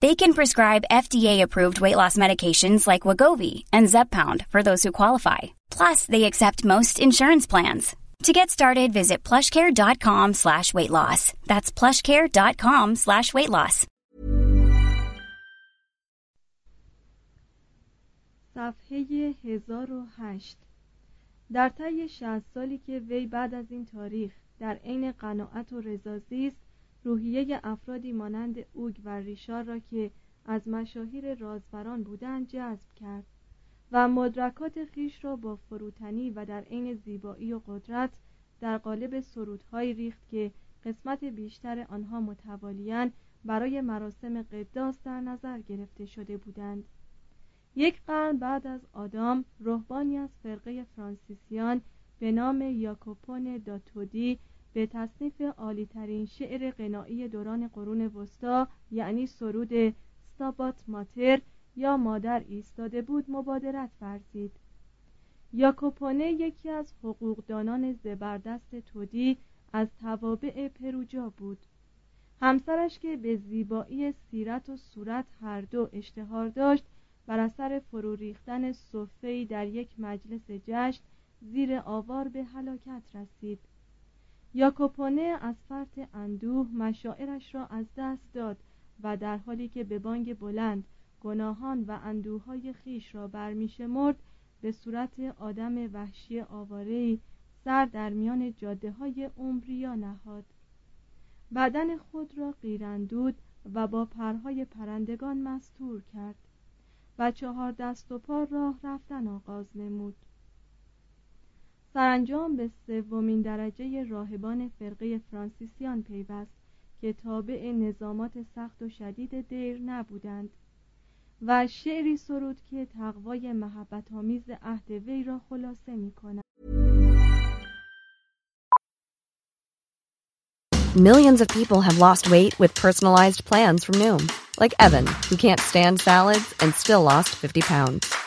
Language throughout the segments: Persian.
They can prescribe FDA-approved weight loss medications like Wagovi and Zepbound for those who qualify. Plus, they accept most insurance plans. To get started, visit plushcare.com slash weight loss. That's plushcare.com slash weight loss. صفحه 1008 در طی 60 سالی که وی بعد از این تاریخ در عین قناعت و رضازی است روحیه افرادی مانند اوگ و ریشار را که از مشاهیر رازبران بودند جذب کرد و مدرکات خیش را با فروتنی و در عین زیبایی و قدرت در قالب سرودهایی ریخت که قسمت بیشتر آنها متوالیان برای مراسم قداس در نظر گرفته شده بودند. یک قرن بعد از آدام رهبانی از فرقه فرانسیسیان به نام یاکوپون داتودی به تصنیف عالیترین شعر غنایی دوران قرون وسطا یعنی سرود ستابات ماتر یا مادر ایستاده بود مبادرت ورزید یاکوپونه یکی از حقوقدانان زبردست تودی از توابع پروجا بود. همسرش که به زیبایی سیرت و صورت هر دو اشتهار داشت بر اثر فرو ریختن صفهی در یک مجلس جشن زیر آوار به هلاکت رسید. یاکوپونه از فرط اندوه مشاعرش را از دست داد و در حالی که به بانگ بلند گناهان و اندوهای خیش را برمیشمرد به صورت آدم وحشی آوارهای سر در میان جاده های عمریا نهاد. بدن خود را قیرندود و با پرهای پرندگان مستور کرد و چهار دست و پا راه رفتن آغاز نمود. سرانجام به سومین درجه راهبان فرقه فرانسیسیان پیوست که تابع نظامات سخت و شدید دیر نبودند و شعری سرود که تقوای محبت آمیز عهد وی را خلاصه می کند. Millions of people have lost weight with personalized plans from Noom, like Evan, who can't stand salads and still lost 50 pounds.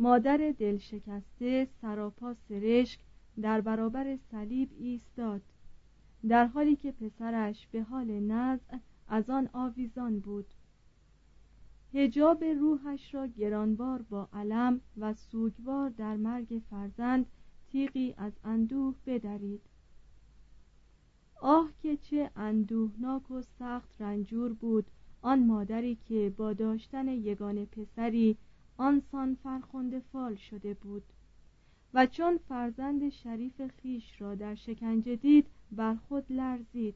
مادر دلشکسته سراپا سرشک در برابر صلیب ایستاد. در حالی که پسرش به حال نزع از آن آویزان بود. هجاب روحش را گرانبار با علم و سوگوار در مرگ فرزند تیغی از اندوه بدرید. آه که چه اندوهناک و سخت رنجور بود آن مادری که با داشتن یگان پسری آنسان فرخنده فال شده بود و چون فرزند شریف خیش را در شکنجه دید بر خود لرزید.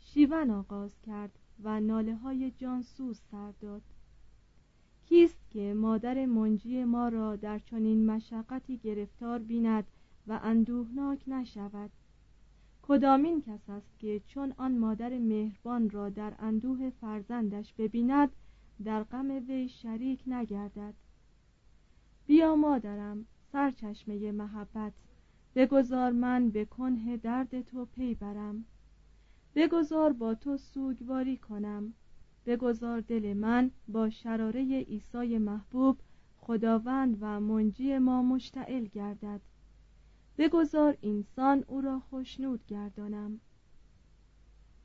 شیون آغاز کرد و ناله های جانسوز سر داد. کیست که مادر منجی ما را در چنین مشقتی گرفتار بیند و اندوهناک نشود؟ کدامین کس است که چون آن مادر مهربان را در اندوه فرزندش ببیند در غم وی شریک نگردد؟ بیا مادرم سرچشمه محبت. بگذار من به کنه درد تو پی برم. بگذار با تو سوگواری کنم. بگذار دل من با شراره عیسی محبوب خداوند و منجی ما مشتعل گردد. بگذار اینسان او را خوشنود گردانم.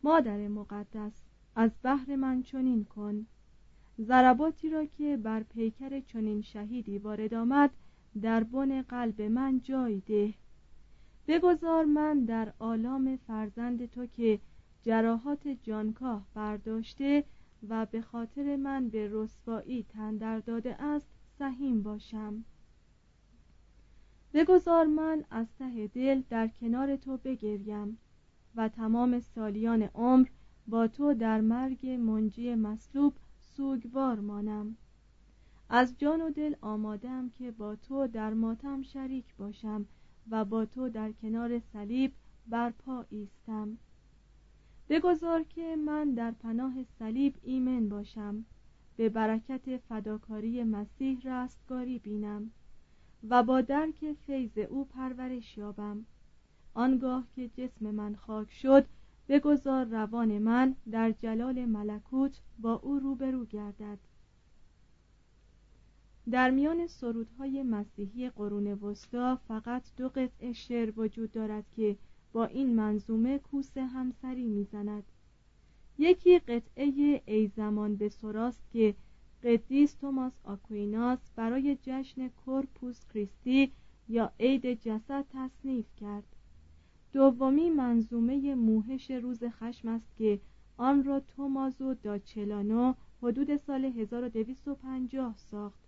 مادر مقدس از بحر من چنین کن. ضرباتی را که بر پیکر چنین شهیدی وارد آمد در بن قلب من جای ده. بگذار من در آلام فرزند تو که جراحات جانکاه برداشته و به خاطر من به رسوایی تندر داده است سهیم باشم. بگذار من از ته دل در کنار تو بگریم و تمام سالیان عمر با تو در مرگ منجی مصلوب سوگوار مانم. از جان و دل آمادم که با تو در ماتم شریک باشم و با تو در کنار صلیب برپا ایستم. بگذار که من در پناه صلیب ایمن باشم. به برکت فداکاری مسیح رستگاری بینم و با درک فیض او پرورش یابم. آنگاه که جسم من خاک شد بگذار روان من در جلال ملکوت با او روبرو گردد. در میان سرودهای مسیحی قرون وسطا فقط دو قطعه شعر وجود دارد که با این منظومه کوس همسری می‌زند. یکی قطعه ای زمان به سراست که قدیس توماس آکویناس برای جشن کورپوس کریستی یا عید جسد تصنیف کرد. دومی منظومه موهش روز خشم است که آن را تومازو داچلانو حدود سال 1250 ساخت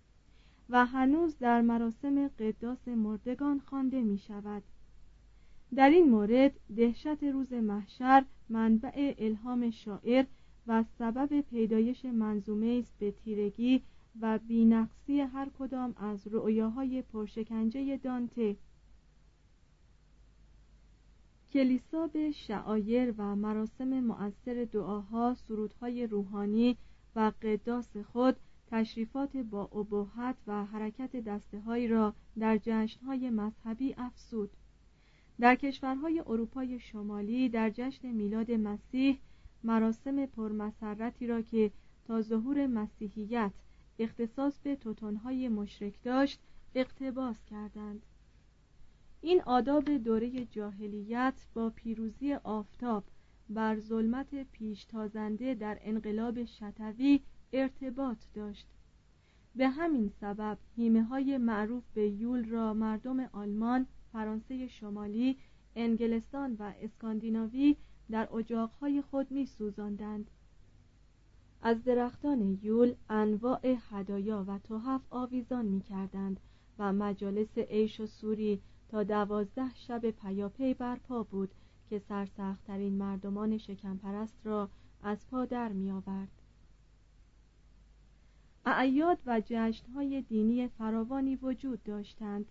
و هنوز در مراسم قداس مردگان خوانده می شود در این مورد دهشت روز محشر منبع الهام شاعر و سبب پیدایش منظومه است به تیرگی و بینقصی هر کدام از رؤیاهای پرشکنجه دانته. کلیسا به شعایر و مراسم مؤثر دعاها سرودهای روحانی و قداس خود تشریفات با ابهت و حرکت دسته را در جشنهای مذهبی افسود در کشورهای اروپای شمالی در جشن میلاد مسیح مراسم پرمسرتی را که تا ظهور مسیحیت اختصاص به توتنهای مشرک داشت اقتباس کردند. این آداب دوره جاهلیت با پیروزی آفتاب بر ظلمت پیشتازنده در انقلاب شتوی ارتباط داشت به همین سبب هیمه های معروف به یول را مردم آلمان، فرانسه شمالی، انگلستان و اسکاندیناوی در اجاقهای خود می سوزندند. از درختان یول انواع هدایا و تحف آویزان می کردند و مجالس عیش و سوری تا دوازده شب پیاپی برپا بود که سرسختترین مردمان شکمپرست را از پا در می آورد. اعیاد و جشنهای دینی فراوانی وجود داشتند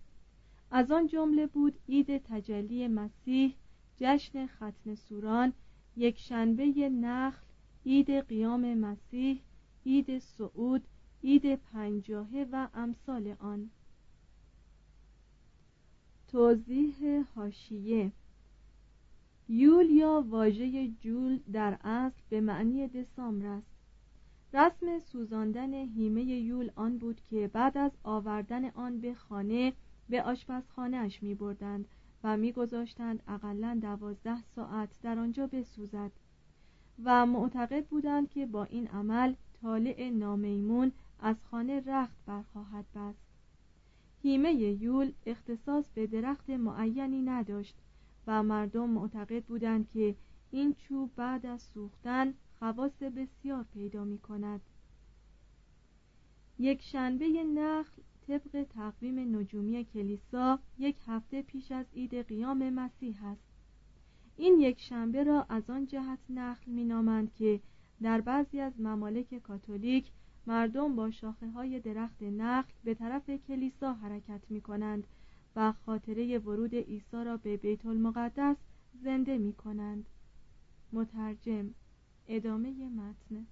از آن جمله بود عید تجلی مسیح جشن ختن سوران یک شنبه نخل عید قیام مسیح عید سعود عید پنجاهه و امثال آن توضیح هاشیه یول یا واژه جول در اصل به معنی دسامبر است. رسم سوزاندن هیمه یول آن بود که بعد از آوردن آن به خانه به آشپزخانهاش می بردند و میگذاشتند اقلا دوازده ساعت در آنجا بسوزد. و معتقد بودند که با این عمل طالع نامیمون از خانه رخت برخواهد بست. هیمه یول اختصاص به درخت معینی نداشت و مردم معتقد بودند که این چوب بعد از سوختن خواص بسیار پیدا می کند یک شنبه نخل طبق تقویم نجومی کلیسا یک هفته پیش از عید قیام مسیح است. این یک شنبه را از آن جهت نخل مینامند که در بعضی از ممالک کاتولیک مردم با شاخه های درخت نخل به طرف کلیسا حرکت می کنند و خاطره ورود عیسی را به بیت المقدس زنده می کنند مترجم ادامه متن.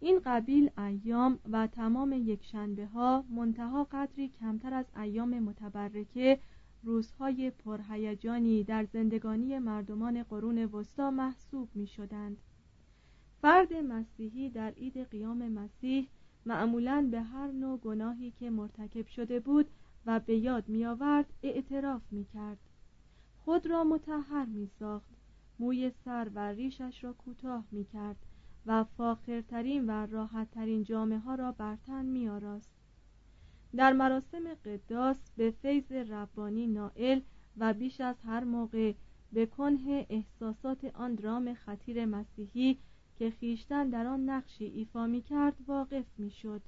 این قبیل ایام و تمام یکشنبه ها منتها قدری کمتر از ایام متبرکه روزهای پرهیجانی در زندگانی مردمان قرون وسطا محسوب می شدند فرد مسیحی در عید قیام مسیح معمولا به هر نوع گناهی که مرتکب شده بود و به یاد می آورد اعتراف می کرد خود را متحر می ساخت موی سر و ریشش را کوتاه می کرد و فاخرترین و راحتترین جامعه ها را بر تن می آراست. در مراسم قداس به فیض ربانی نائل و بیش از هر موقع به کنه احساسات آن درام خطیر مسیحی که خیشتن در آن نقشی ایفا می کرد واقف می شد.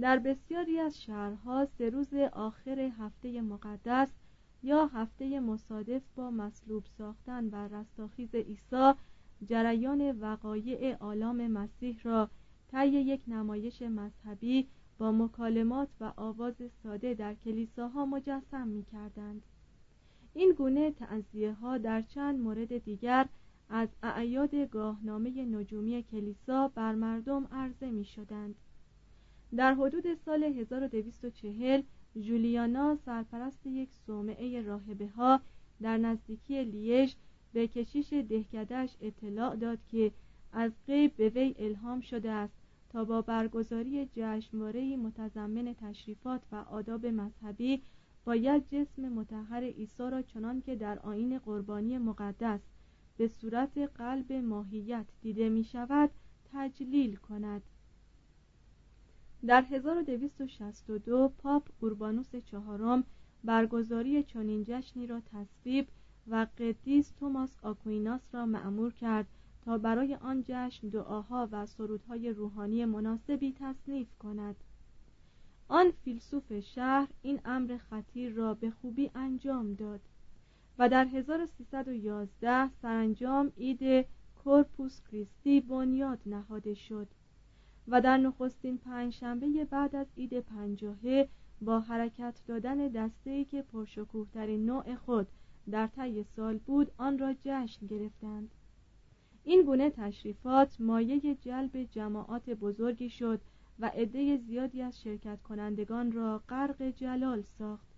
در بسیاری از شهرها سه روز آخر هفته مقدس یا هفته مصادف با مصلوب ساختن و رستاخیز عیسی جریان وقایع آلام مسیح را طی یک نمایش مذهبی با مکالمات و آواز ساده در کلیساها مجسم می کردند. این گونه تعذیه ها در چند مورد دیگر از اعیاد گاهنامه نجومی کلیسا بر مردم عرضه می شدند. در حدود سال 1240 جولیانا سرپرست یک صومعه راهبه ها در نزدیکی لیژ به کشیش دهکدش اطلاع داد که از غیب به وی الهام شده است تا با برگزاری جشنواره‌ای متضمن تشریفات و آداب مذهبی باید جسم متحر عیسی را چنان که در آین قربانی مقدس به صورت قلب ماهیت دیده می شود تجلیل کند. در 1262 پاپ اوربانوس چهارم برگزاری چنین جشنی را تصویب و قدیس توماس آکویناس را معمور کرد تا برای آن جشن دعاها و سرودهای روحانی مناسبی تصنیف کند. آن فیلسوف شهر این امر خطیر را به خوبی انجام داد. و در 1311 سرانجام عید کورپوس کریستی بنیاد نهاده شد و در نخستین پنجشنبه بعد از عید پنجاهه با حرکت دادن دسته‌ای که پرشکوهترین نوع خود در طی سال بود آن را جشن گرفتند. این گونه تشریفات مایه جلب جماعات بزرگی شد و عده زیادی از شرکت کنندگان را غرق جلال ساخت.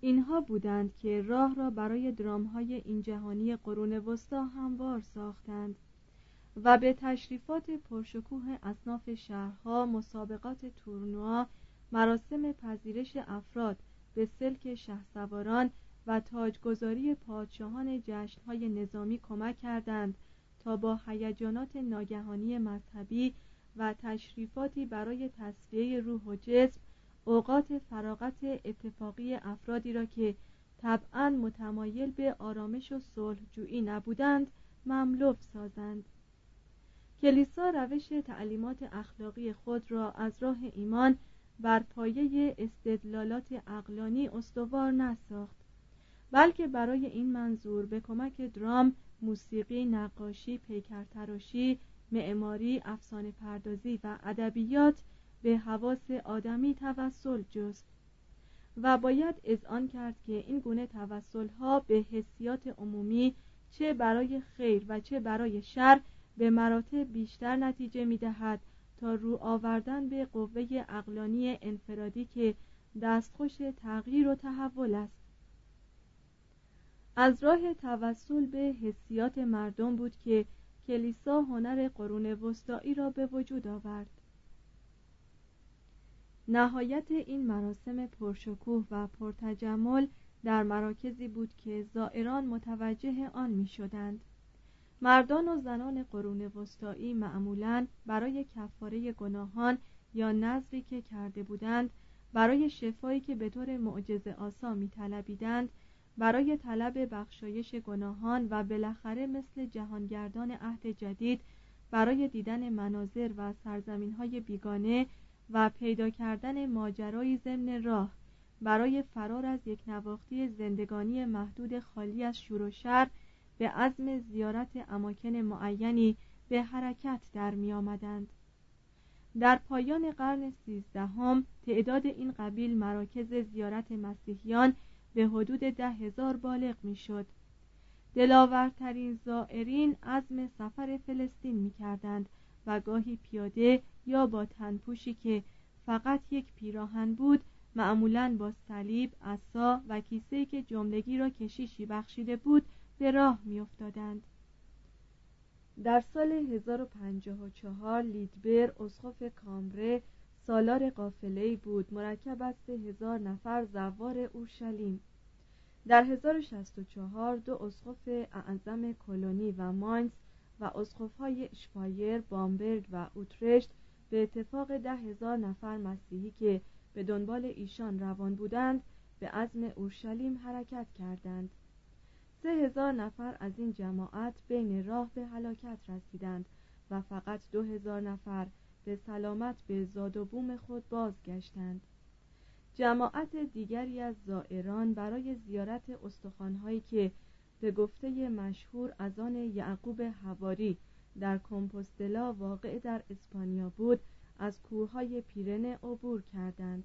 اینها بودند که راه را برای درامهای این جهانی قرون وسطا هموار ساختند و به تشریفات پرشکوه اصناف شهرها مسابقات تورنوا مراسم پذیرش افراد به سلک شهسواران و تاجگذاری پادشاهان جشنهای نظامی کمک کردند تا با هیجانات ناگهانی مذهبی و تشریفاتی برای تصفیه روح و جسم اوقات فراغت اتفاقی افرادی را که طبعا متمایل به آرامش و صلحجویی نبودند مملو سازند. کلیسا روش تعلیمات اخلاقی خود را از راه ایمان بر پایه استدلالات اقلانی استوار نساخت بلکه برای این منظور به کمک درام موسیقی نقاشی پیکرتراشی معماری افسانه پردازی و ادبیات به حواس آدمی توسل جست و باید اذعان کرد که این گونه توسل ها به حسیات عمومی چه برای خیر و چه برای شر به مراتب بیشتر نتیجه می دهد تا رو آوردن به قوه اقلانی انفرادی که دستخوش تغییر و تحول است. از راه توسل به حسیات مردم بود که کلیسا هنر قرون وسطایی را به وجود آورد. نهایت این مراسم پرشکوه و پرتجمل در مراکزی بود که زائران متوجه آن می شدند مردان و زنان قرون وسطایی معمولا برای کفاره گناهان یا نظری که کرده بودند برای شفایی که به طور معجزه آسا می طلبیدند برای طلب بخشایش گناهان و بالاخره مثل جهانگردان عهد جدید برای دیدن مناظر و سرزمین های بیگانه و پیدا کردن ماجرای ضمن راه برای فرار از یک نواختی زندگانی محدود خالی از شور و شر به عزم زیارت اماکن معینی به حرکت در می آمدند. در پایان قرن سیزدهم تعداد این قبیل مراکز زیارت مسیحیان به حدود ده هزار بالغ می شد دلاورترین زائرین عزم سفر فلسطین می کردند و گاهی پیاده یا با تنپوشی که فقط یک پیراهن بود معمولا با صلیب عصا و کیسه که جملگی را کشیشی بخشیده بود به راه میافتادند. در سال 1054 لیدبر اسقف کامره سالار قافله‌ای بود مرکب از سه هزار نفر زوار اورشلیم. در 1064 دو اسقف اعظم کلونی و ماینز و اسقف‌های اشپایر، بامبرگ و اوترشت به اتفاق ده هزار نفر مسیحی که به دنبال ایشان روان بودند به عزم اورشلیم حرکت کردند. سه هزار نفر از این جماعت بین راه به هلاکت رسیدند و فقط دو هزار نفر به سلامت به زاد و بوم خود بازگشتند. جماعت دیگری از زائران برای زیارت استخوانهایی که به گفته مشهور از آن یعقوب هواری در کمپوستلا واقع در اسپانیا بود از کوههای پیرن عبور کردند.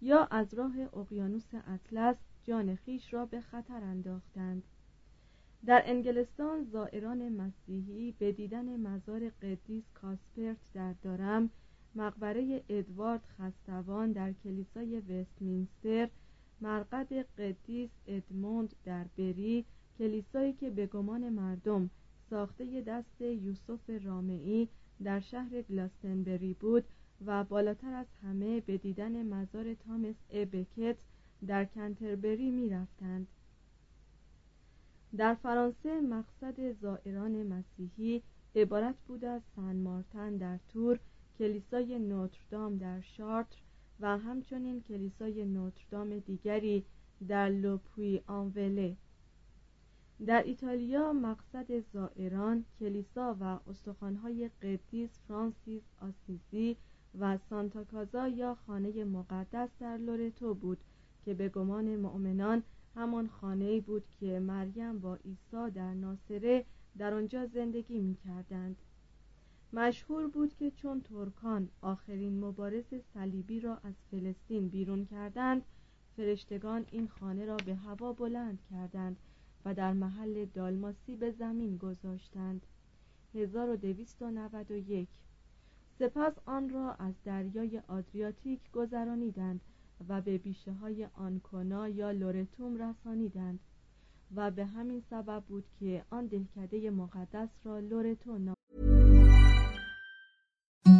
یا از راه اقیانوس اطلس جان خیش را به خطر انداختند. در انگلستان زائران مسیحی به دیدن مزار قدیس کاسپرت در دارم مقبره ادوارد خستوان در کلیسای وستمینستر مرقد قدیس ادموند در بری کلیسایی که به گمان مردم ساخته دست یوسف رامعی در شهر گلاستنبری بود و بالاتر از همه به دیدن مزار تامس ابکت در کنتربری می رفتند. در فرانسه مقصد زائران مسیحی عبارت بود از سن مارتن در تور کلیسای نوتردام در شارتر و همچنین کلیسای نوتردام دیگری در لوپوی آنوله در ایتالیا مقصد زائران کلیسا و استخوانهای قدیس فرانسیس آسیزی و سانتا یا خانه مقدس در لورتو بود که به گمان مؤمنان همان خانه بود که مریم با عیسی در ناصره در آنجا زندگی می کردند. مشهور بود که چون ترکان آخرین مبارز صلیبی را از فلسطین بیرون کردند فرشتگان این خانه را به هوا بلند کردند و در محل دالماسی به زمین گذاشتند 1291 سپس آن را از دریای آدریاتیک گذرانیدند و به بیشه های آنکونا یا لورتوم رسانیدند و به همین سبب بود که آن دهکده مقدس را لورتو نام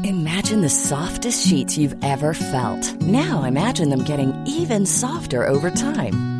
Imagine the softest sheets you've ever felt. Now imagine them getting even softer over time.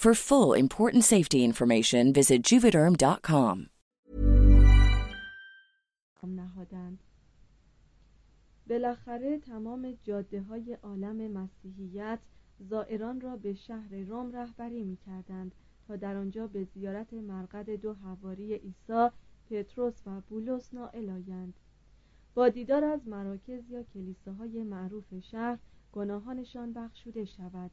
For full important safety information, visit juvederm.com. نهادند بالاخره تمام جاده های عالم مسیحیت زائران را به شهر روم رهبری می کردند تا در آنجا به زیارت مرقد دو حواری عیسی پتروس و بولس نائل آیند با دیدار از مراکز یا کلیساهای معروف شهر گناهانشان بخشوده شود.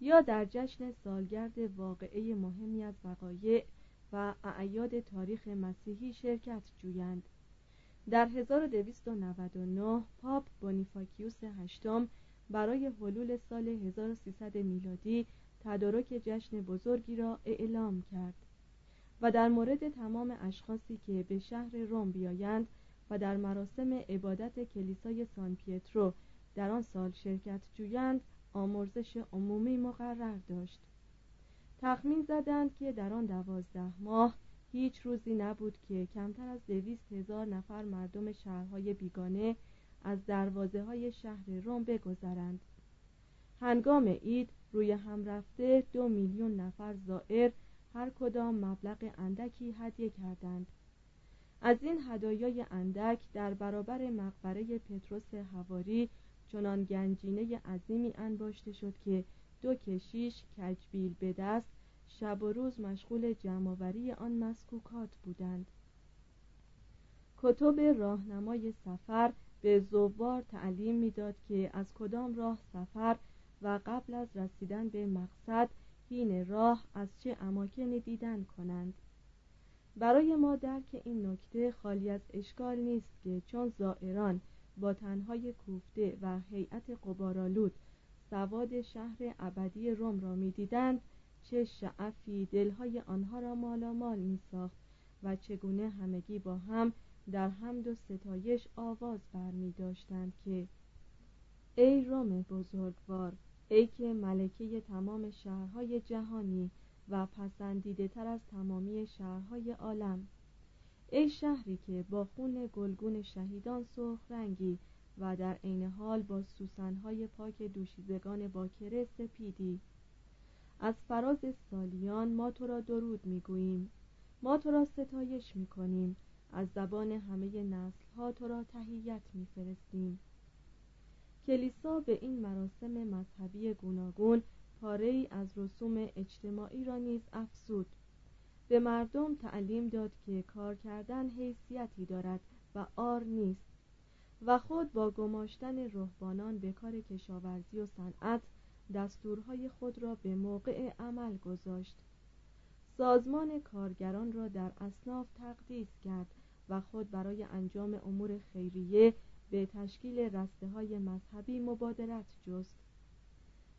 یا در جشن سالگرد واقعه مهمی از وقایع و اعیاد تاریخ مسیحی شرکت جویند. در 1299 پاپ بونیفاکیوس هشتم برای حلول سال 1300 میلادی تدارک جشن بزرگی را اعلام کرد و در مورد تمام اشخاصی که به شهر روم بیایند و در مراسم عبادت کلیسای سان پیترو در آن سال شرکت جویند آمرزش عمومی مقرر داشت. تخمین زدند که در آن دوازده ماه هیچ روزی نبود که کمتر از دویست هزار نفر مردم شهرهای بیگانه از دروازه های شهر روم بگذرند. هنگام عید روی هم رفته دو میلیون نفر زائر هر کدام مبلغ اندکی هدیه کردند. از این هدایای اندک در برابر مقبره پتروس هواری چنان گنجینه عظیمی انباشته شد که دو کشیش کجبیل به دست شب و روز مشغول جمعآوری آن مسکوکات بودند. کتب راهنمای سفر به زوار تعلیم می‌داد که از کدام راه سفر و قبل از رسیدن به مقصد حین راه از چه اماکنی دیدن کنند. برای ما درک این نکته خالی از اشکال نیست که چون زائران با تنهای کوفته و هیئت قبارالود سواد شهر ابدی روم را می‌دیدند چه شعفی دلهای آنها را مالامال می ساخت و چگونه همگی با هم در حمد و ستایش آواز بر می داشتند که ای روم بزرگوار ای که ملکه تمام شهرهای جهانی و پسندیده تر از تمامی شهرهای عالم ای شهری که با خون گلگون شهیدان سرخ رنگی و در عین حال با سوسنهای پاک دوشیزگان باکره سپیدی. از فراز سالیان ما تو را درود می‌گوییم. ما تو را ستایش می‌کنیم. از زبان همه نسل ها تو را تهیت میفرستیم. کلیسا به این مراسم مذهبی گوناگون پاره ای از رسوم اجتماعی را نیز افزود. به مردم تعلیم داد که کار کردن حیثیتی دارد و آر نیست و خود با گماشتن رهبانان به کار کشاورزی و صنعت دستورهای خود را به موقع عمل گذاشت. سازمان کارگران را در اصناف تقدیس کرد و خود برای انجام امور خیریه به تشکیل رسته های مذهبی مبادرت جست.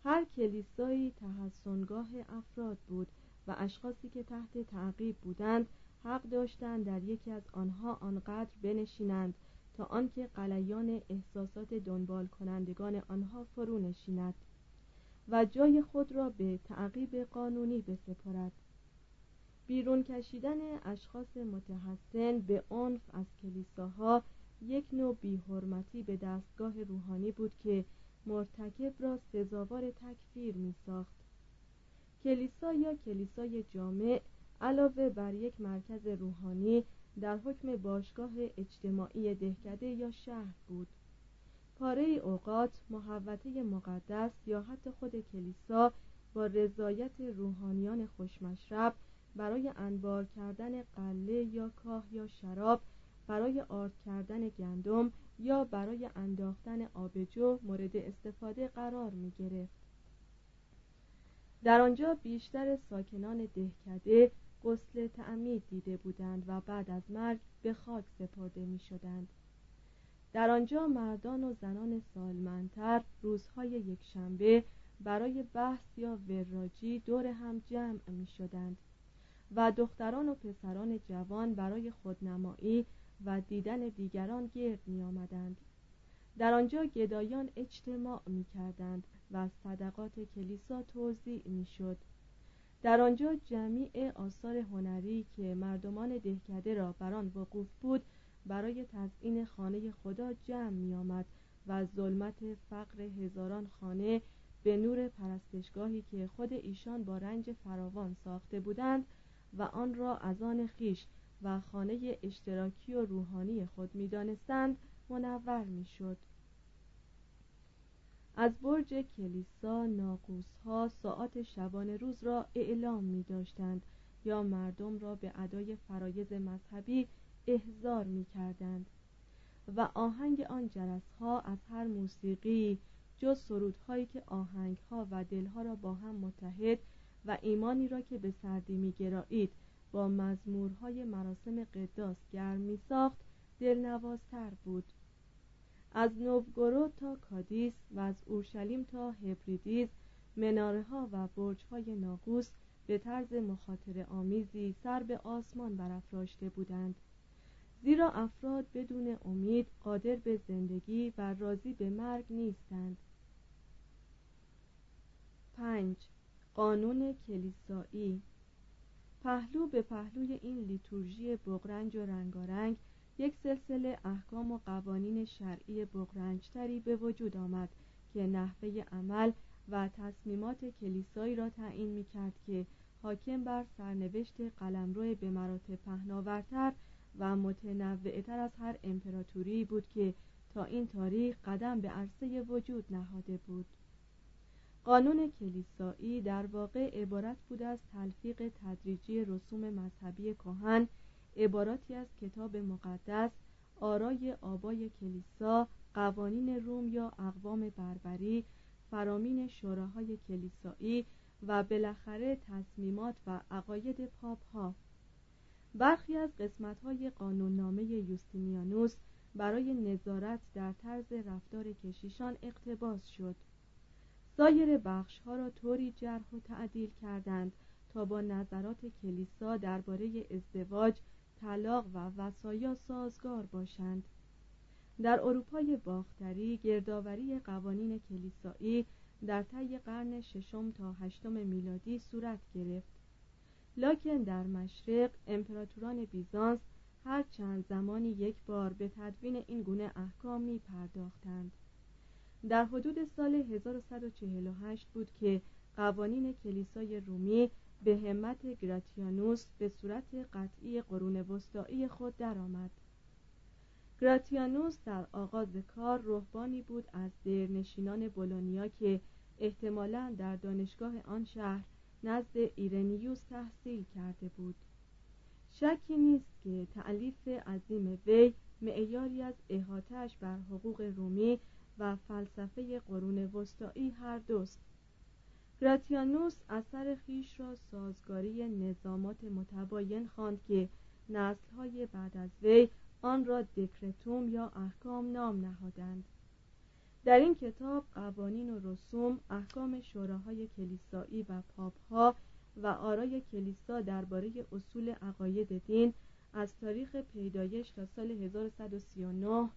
هر کلیسایی تحسنگاه افراد بود و اشخاصی که تحت تعقیب بودند حق داشتند در یکی از آنها آنقدر بنشینند تا آنکه قلیان احساسات دنبال کنندگان آنها فرو نشیند و جای خود را به تعقیب قانونی بسپرد بیرون کشیدن اشخاص متحسن به عنف از کلیساها یک نوع بیحرمتی به دستگاه روحانی بود که مرتکب را سزاوار تکفیر می ساخت کلیسا یا کلیسای جامع علاوه بر یک مرکز روحانی در حکم باشگاه اجتماعی دهکده یا شهر بود. پاره اوقات محوطه مقدس یا حتی خود کلیسا با رضایت روحانیان خوشمشرب برای انبار کردن قله یا کاه یا شراب برای آرد کردن گندم یا برای انداختن آبجو مورد استفاده قرار می گرفت در آنجا بیشتر ساکنان دهکده غسل تعمید دیده بودند و بعد از مرگ به خاک سپرده می شدند در آنجا مردان و زنان سالمندتر روزهای یکشنبه برای بحث یا وراجی دور هم جمع می شدند و دختران و پسران جوان برای خودنمایی و دیدن دیگران گرد می آمدند. در آنجا گدایان اجتماع می کردند و صدقات کلیسا توضیع می شد. در آنجا جمیع آثار هنری که مردمان دهکده را بر آن وقوف بود برای تزئین خانه خدا جمع می آمد و ظلمت فقر هزاران خانه به نور پرستشگاهی که خود ایشان با رنج فراوان ساخته بودند و آن را از آن خیش و خانه اشتراکی و روحانی خود می دانستند منور می شد. از برج کلیسا ناقوس ها ساعت شبانه روز را اعلام می داشتند یا مردم را به ادای فرایز مذهبی احضار می کردند و آهنگ آن جرس ها از هر موسیقی جز سرودهایی که آهنگ ها و دلها را با هم متحد و ایمانی را که به سردی می گرایید با مزمورهای مراسم قداس گرم می ساخت دلنوازتر بود. از نوگورود تا کادیس و از اورشلیم تا هبریدیز مناره ها و برج های ناقوس به طرز مخاطر آمیزی سر به آسمان برافراشته بودند. زیرا افراد بدون امید قادر به زندگی و راضی به مرگ نیستند. پنج. قانون کلیسایی. پهلو به پهلوی این لیتورژی بغرنج و رنگارنگ یک سلسله احکام و قوانین شرعی بغرنجتری به وجود آمد که نحوه عمل و تصمیمات کلیسایی را تعیین می کرد که حاکم بر سرنوشت قلمرو به مراتب پهناورتر و متنوعتر از هر امپراتوری بود که تا این تاریخ قدم به عرصه وجود نهاده بود. قانون کلیسایی در واقع عبارت بود از تلفیق تدریجی رسوم مذهبی کهن عباراتی از کتاب مقدس آرای آبای کلیسا قوانین روم یا اقوام بربری فرامین شوراهای کلیسایی و بالاخره تصمیمات و عقاید پاپ ها برخی از قسمت های قانوننامه یوستینیانوس برای نظارت در طرز رفتار کشیشان اقتباس شد. سایر بخش ها را طوری جرح و تعدیل کردند تا با نظرات کلیسا درباره ازدواج طلاق و وسایا سازگار باشند. در اروپای باختری گردآوری قوانین کلیسایی در طی قرن ششم تا هشتم میلادی صورت گرفت. لکن در مشرق امپراتوران بیزانس هر چند زمانی یک بار به تدوین این گونه احکام می پرداختند. در حدود سال 1148 بود که قوانین کلیسای رومی به همت گراتیانوس به صورت قطعی قرون وسطایی خود درآمد. گراتیانوس در آغاز کار رهبانی بود از درنشینان بولونیا که احتمالا در دانشگاه آن شهر نزد ایرنیوس تحصیل کرده بود شکی نیست که تعلیف عظیم وی معیاری از احاتش بر حقوق رومی و فلسفه قرون وسطایی هر دوست گراتیانوس اثر خیش را سازگاری نظامات متباین خواند که نسلهای بعد از وی آن را دکرتوم یا احکام نام نهادند. در این کتاب قوانین و رسوم احکام شوراهای کلیسایی و پاپها و آرای کلیسا درباره اصول عقاید دین از تاریخ پیدایش تا سال 1139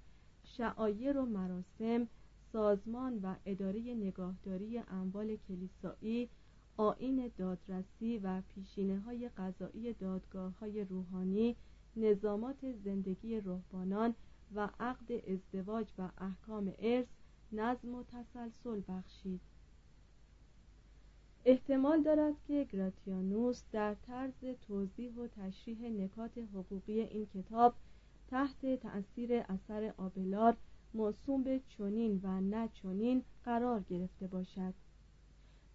شعایر و مراسم سازمان و اداره نگاهداری اموال کلیسایی آین دادرسی و پیشینه های قضایی دادگاه های روحانی نظامات زندگی روحانان و عقد ازدواج و احکام ارث نظم و تسلسل بخشید. احتمال دارد که گراتیانوس در طرز توضیح و تشریح نکات حقوقی این کتاب تحت تأثیر اثر آبلار موسوم به چونین و نه چونین قرار گرفته باشد.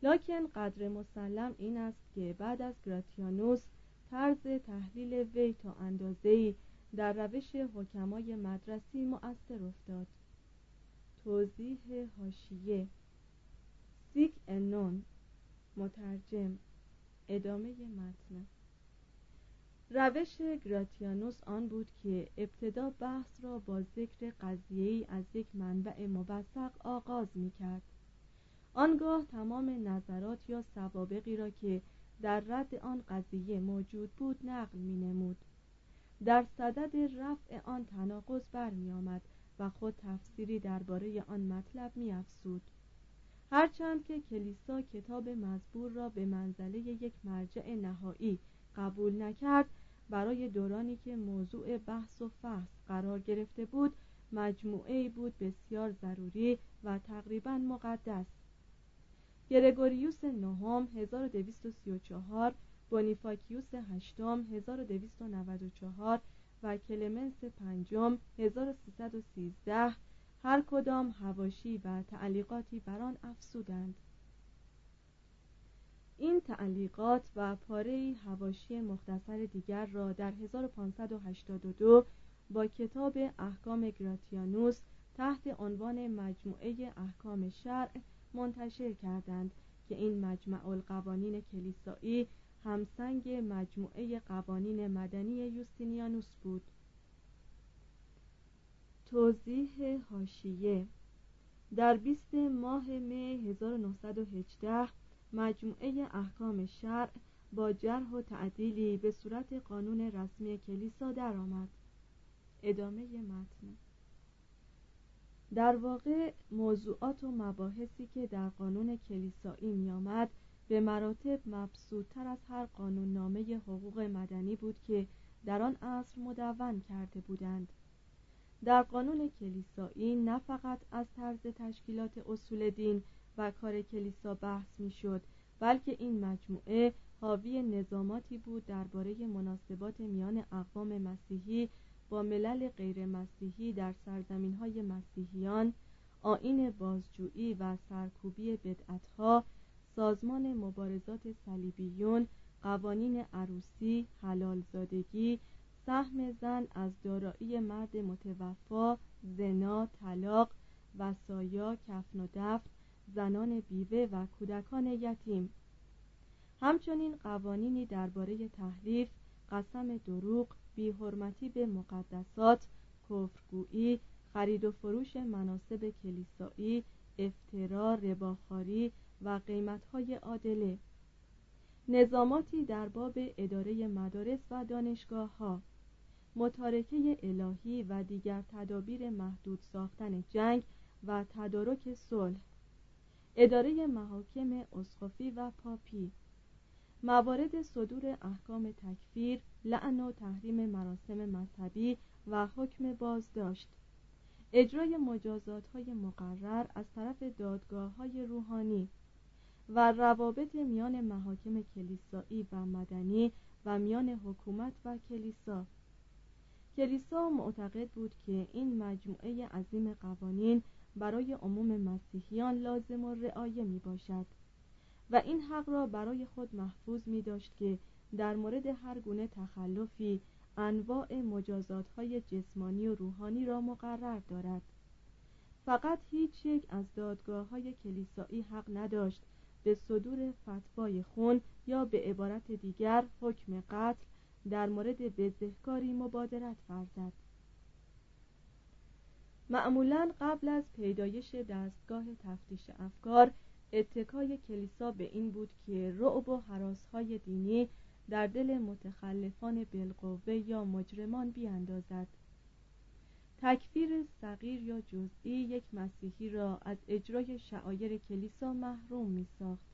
لکن قدر مسلم این است که بعد از گراتیانوس طرز تحلیل وی تا اندازه‌ای در روش حکمای مدرسی مؤثر افتاد. توضیح هاشیه سیک انون مترجم ادامه متن. روش گراتیانوس آن بود که ابتدا بحث را با ذکر قضیه‌ای از یک منبع موثق آغاز می کرد آنگاه تمام نظرات یا سوابقی را که در رد آن قضیه موجود بود نقل می نمود در صدد رفع آن تناقض برمی آمد و خود تفسیری درباره آن مطلب می افسود. هرچند که کلیسا کتاب مزبور را به منزله یک مرجع نهایی قبول نکرد برای دورانی که موضوع بحث و فحص قرار گرفته بود مجموعه بود بسیار ضروری و تقریبا مقدس. گرگوریوس نهم 1234 بونیفاکیوس هشتم 1294 و کلمنس پنجم 1313 هر کدام هواشی و تعلیقاتی بر آن افسودند این تعلیقات و پاره هواشی مختصر دیگر را در 1582 با کتاب احکام گراتیانوس تحت عنوان مجموعه احکام شرع منتشر کردند که این مجمع القوانین کلیسایی همسنگ مجموعه قوانین مدنی یوستینیانوس بود. توضیح هاشیه در 20 ماه می 1918 مجموعه احکام شرع با جرح و تعدیلی به صورت قانون رسمی کلیسا درآمد. ادامه متن. در واقع موضوعات و مباحثی که در قانون کلیسایی میآمد به مراتب مبسوطتر از هر قانون نامه حقوق مدنی بود که در آن عصر مدون کرده بودند. در قانون کلیسایی نه فقط از طرز تشکیلات اصول دین و کار کلیسا بحث می‌شد بلکه این مجموعه حاوی نظاماتی بود درباره مناسبات میان اقوام مسیحی با ملل غیر مسیحی در سرزمین های مسیحیان آین بازجویی و سرکوبی بدعتها سازمان مبارزات صلیبیون قوانین عروسی حلالزادگی سهم زن از دارایی مرد متوفا زنا طلاق وسایا کفن و دفن زنان بیوه و کودکان یتیم. همچنین قوانینی درباره تحریف قسم دروغ بیحرمتی به مقدسات کفرگویی خرید و فروش مناسب کلیسایی افترا رباخاری و قیمتهای عادله. نظاماتی در باب اداره مدارس و دانشگاه ها متارکه الهی و دیگر تدابیر محدود ساختن جنگ و تدارک صلح. اداره محاکم اسقفی و پاپی. موارد صدور احکام تکفیر لعن و تحریم مراسم مذهبی و حکم بازداشت. اجرای مجازات های مقرر از طرف دادگاه های روحانی و روابط میان محاکم کلیسایی و مدنی و میان حکومت و کلیسا. کلیسا معتقد بود که این مجموعه عظیم قوانین برای عموم مسیحیان لازم و رعایه می باشد و این حق را برای خود محفوظ می داشت که در مورد هر گونه تخلفی انواع مجازات های جسمانی و روحانی را مقرر دارد. فقط هیچ یک از دادگاه های کلیسایی حق نداشت به صدور فتوای خون یا به عبارت دیگر حکم قتل در مورد بزهکاری مبادرت ورزد. معمولا قبل از پیدایش دستگاه تفتیش افکار اتکای کلیسا به این بود که رعب و حراسهای دینی در دل متخلفان بالقوه یا مجرمان بیاندازد. تکفیر صغیر یا جزئی یک مسیحی را از اجرای شعایر کلیسا محروم می ساخت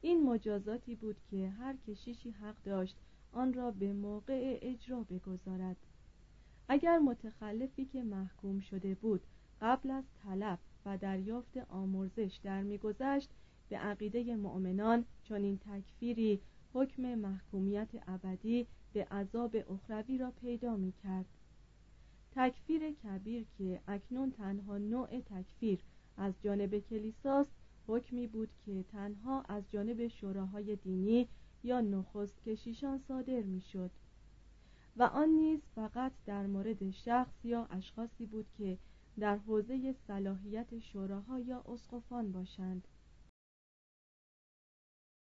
این مجازاتی بود که هر کشیشی حق داشت آن را به موقع اجرا بگذارد. اگر متخلفی که محکوم شده بود قبل از طلب و دریافت آمرزش در میگذشت به عقیده مؤمنان چون این تکفیری حکم محکومیت ابدی به عذاب اخروی را پیدا می کرد تکفیر کبیر که اکنون تنها نوع تکفیر از جانب کلیساست حکمی بود که تنها از جانب شوراهای دینی یا نخست کشیشان صادر می‌شد. و آن نیز فقط در مورد شخص یا اشخاصی بود که در حوزه صلاحیت شوراها یا اسقفان باشند.